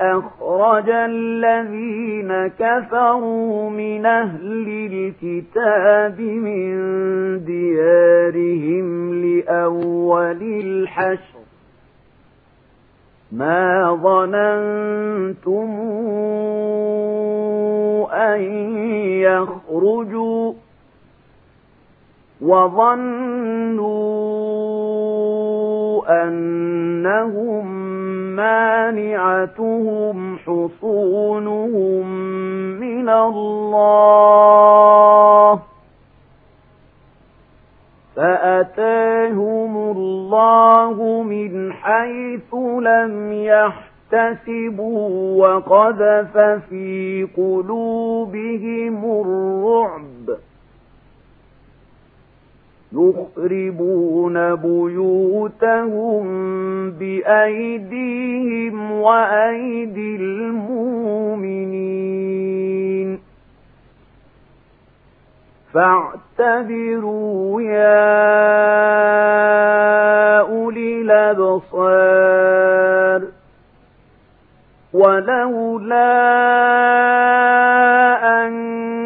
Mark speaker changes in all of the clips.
Speaker 1: أخرج الذين كفروا من أهل الكتاب من ديارهم لأول الحشر ما ظننتم أن يخرجوا وظنوا أنهم مانعتهم حصونهم من الله فأتاهم الله من حيث لم يحتسبوا وقذف في قلوبهم الرعب يخربون بيوتهم بأيديهم وأيدي المؤمنين فاعتبروا يا أولي الأبصار ولولا أن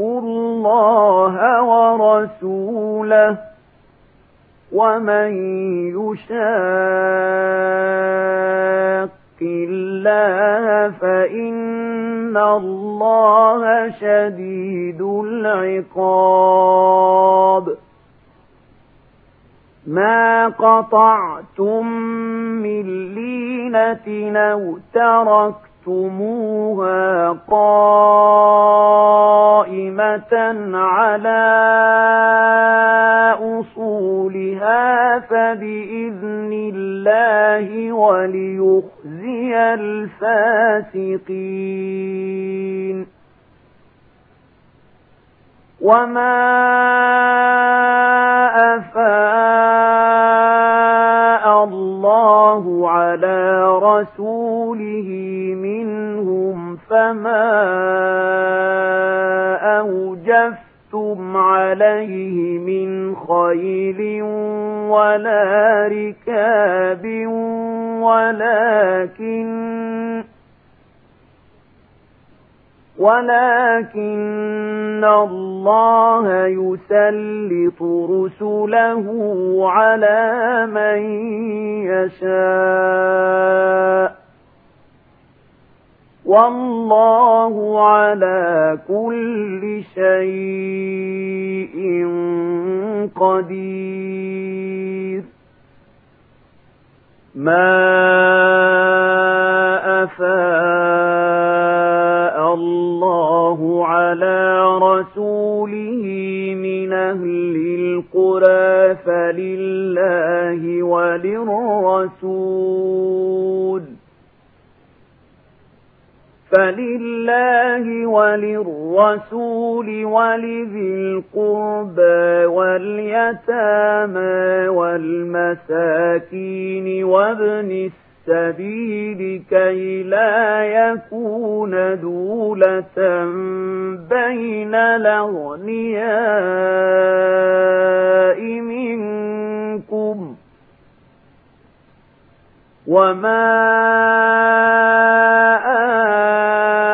Speaker 1: الله ورسوله ومن يشاق الله فإن الله شديد العقاب ما قطعتم من لينة أو تركتم تَرَكْتُمُوهَا قَائِمَةً عَلَى أُصُولِهَا فَبِإِذْنِ اللَّهِ وَلِيُخْزِيَ الْفَاسِقِينَ وَمَا أَفَاءَ اللَّهُ الله على رسوله منهم فما أوجفتم عليه من خيل ولا ركاب ولكن ولكن الله يسلط رسله على من يشاء والله على كل شيء قدير ما الرسول ولذي القربى واليتامى والمساكين وابن السبيل كي لا يكون دولة بين الأغنياء منكم وما آه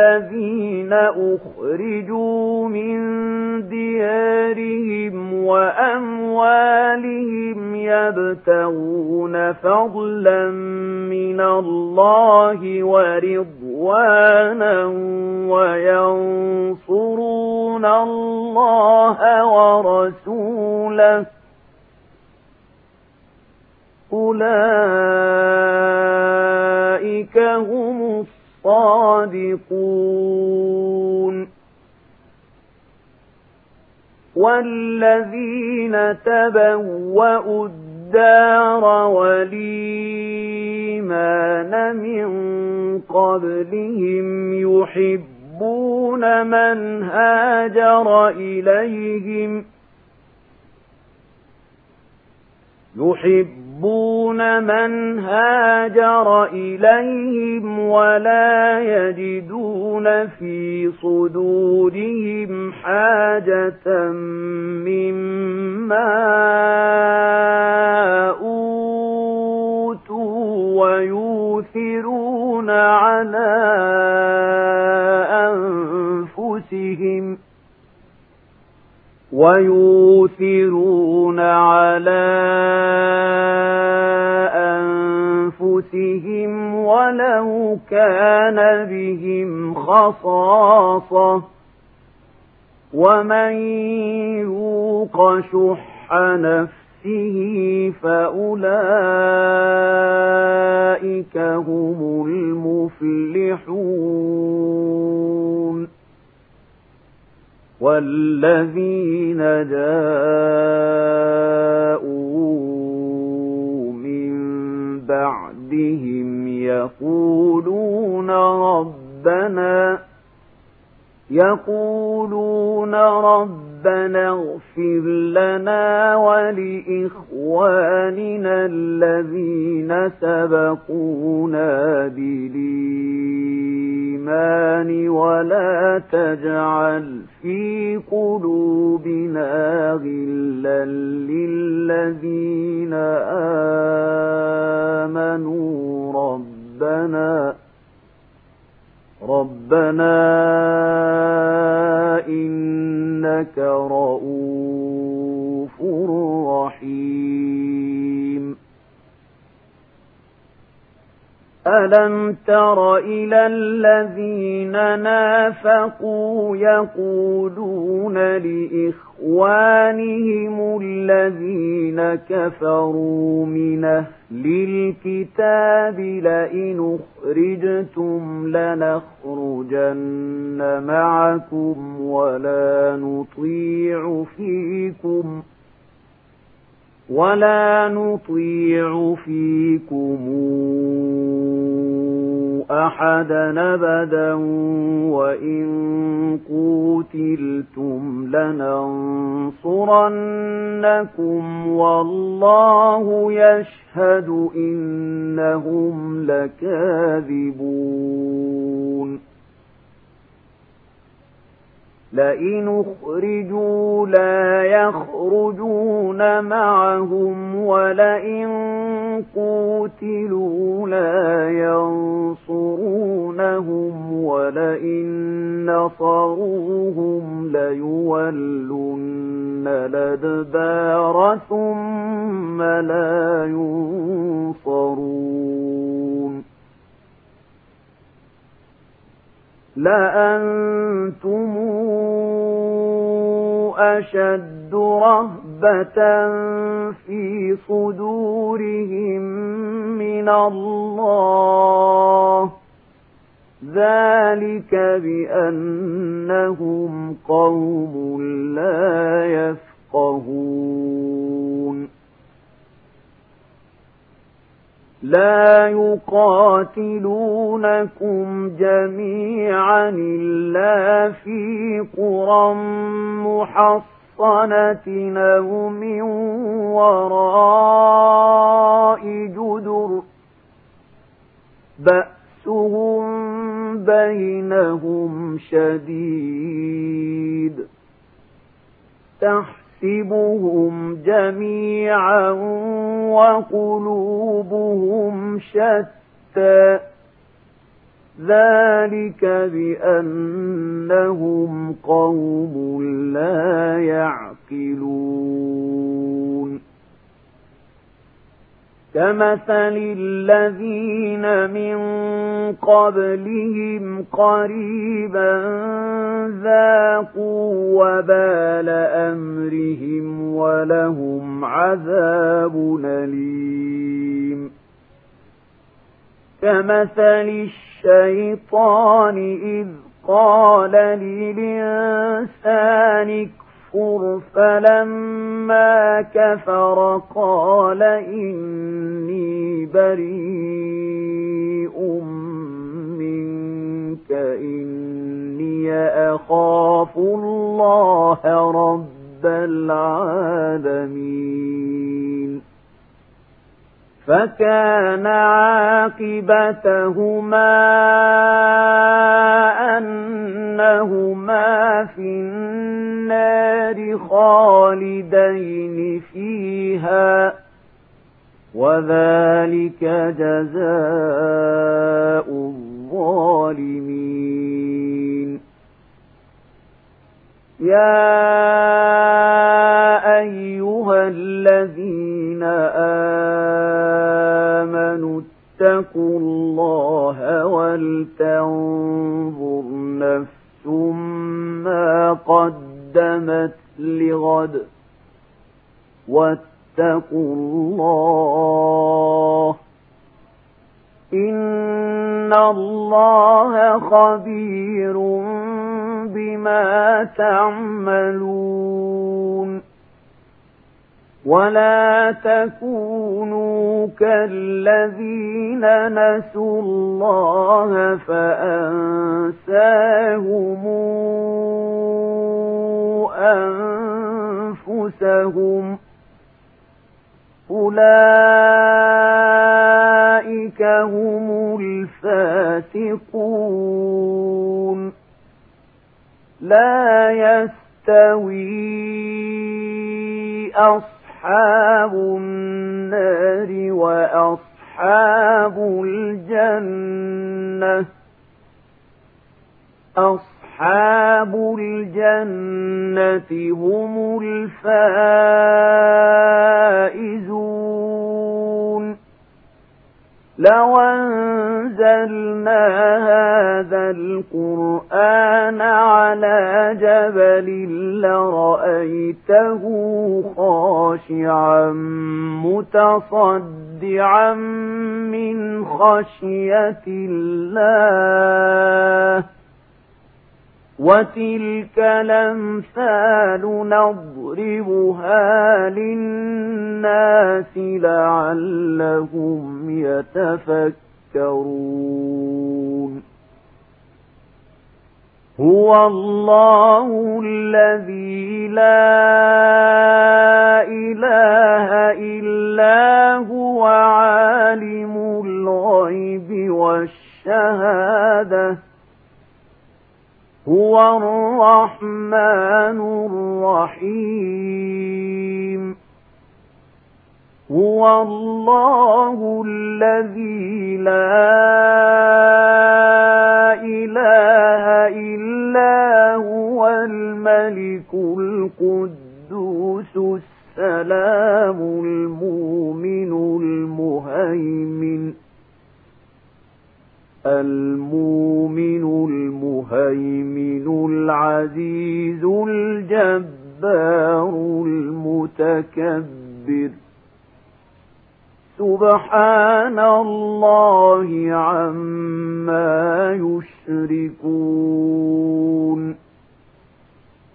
Speaker 1: الَّذِينَ أُخْرِجُوا مِنْ دِيَارِهِمْ وَأَمْوَالِهِمْ يَبْتَغُونَ فَضْلًا مِنَ اللَّهِ وَرِضْوَانًا وَيَنْصُرُونَ اللَّهَ وَرَسُولَهُ أُولَئِكَ الصادقون والذين تبوأوا الدار والإيمان من قبلهم يحبون من هاجر إليهم ۖ يحبون من هاجر إليهم ولا يجدون في صدورهم حاجة مما أوتوا ويوثرون على أنفسهم ويؤثرون على أنفسهم ولو كان بهم خصاصة ومن يوق شح نفسه فأولئك هم المفلحون والذين جاءوا من بعدهم يقولون ربنا يقولون ربنا ربنا اغفر لنا ولإخواننا الذين سبقونا بالإيمان ولا تجعل في قلوبنا غلا للذين آمنوا ربنا رَبَّنَا إِنَّكَ رَءُوفٌ رَحِيمٌ أَلَمْ تَرَ إِلَى الَّذِينَ نَافَقُوا يَقُولُونَ لِإِخْوَانِهِمُ الَّذِينَ كَفَرُوا مِنْ أَهْلِ الْكِتَابِ لَئِنْ أُخْرِجْتُمْ لَنَخْرُجَنَّ مَعَكُمْ وَلَا نُطِيعُ فِيكُمْ ۖ ولا نطيع فيكم أحدا أبدا وإن قوتلتم لننصرنكم والله يشهد إنهم لكاذبون لئن اخرجوا لا يخرجون معهم ولئن قوتلوا لا ينصرونهم ولئن نصروهم ليولن الادبار ثم لا ينصرون لأنتم أشد رهبة في صدورهم من الله ذلك بأنهم قوم لا يفقهون لا يقاتلونكم جميعا إلا في قرى محصنة أو من وراء جدر بأسهم بينهم شديد تحت نحسبهم جميعا وقلوبهم شتى ذلك بأنهم قوم لا يعقلون كمثل الذين من قبلهم قريبا ذاقوا وبال أمرهم ولهم عذاب أليم كمثل الشيطان إذ قال للإنسان يكفر فلما كفر قال إني بريء منك إني أخاف الله رب العالمين فكان عاقبتهما أنهما في النار خالدين فيها وذلك جزاء الظالمين يا أيها الذين آمنوا آمنوا اتقوا الله ولتنظر نفس ما قدمت لغد واتقوا الله إن الله خبير بما تعملون ولا تكونوا كالذين نسوا الله فأنساهم أنفسهم أولئك هم الفاسقون لا يستوي أصحاب أصحاب النار وأصحاب الجنة أصحاب الجنة هم الفائزون لو أنزلنا هذا القرآن على جبل لرأيته خاشعا متصدعا من خشية الله وتلك الأمثال نضربها للناس لعلهم يتفكرون هو الله الذي لا إله إلا هو عالم الغيب والشهاده هُوَ الرَّحْمَنُ الرَّحِيمُ هُوَ اللَّهُ الَّذِي لَا إِلَٰهَ إِلَّا هُوَ الْمَلِكُ الْقُدُّوسُ السَّلَامُ الْمُؤْمِنُ الْمُهَيْمِنُ الْمُؤْمِنُ المهيمن العزيز الجبار المتكبر سبحان الله عما يشركون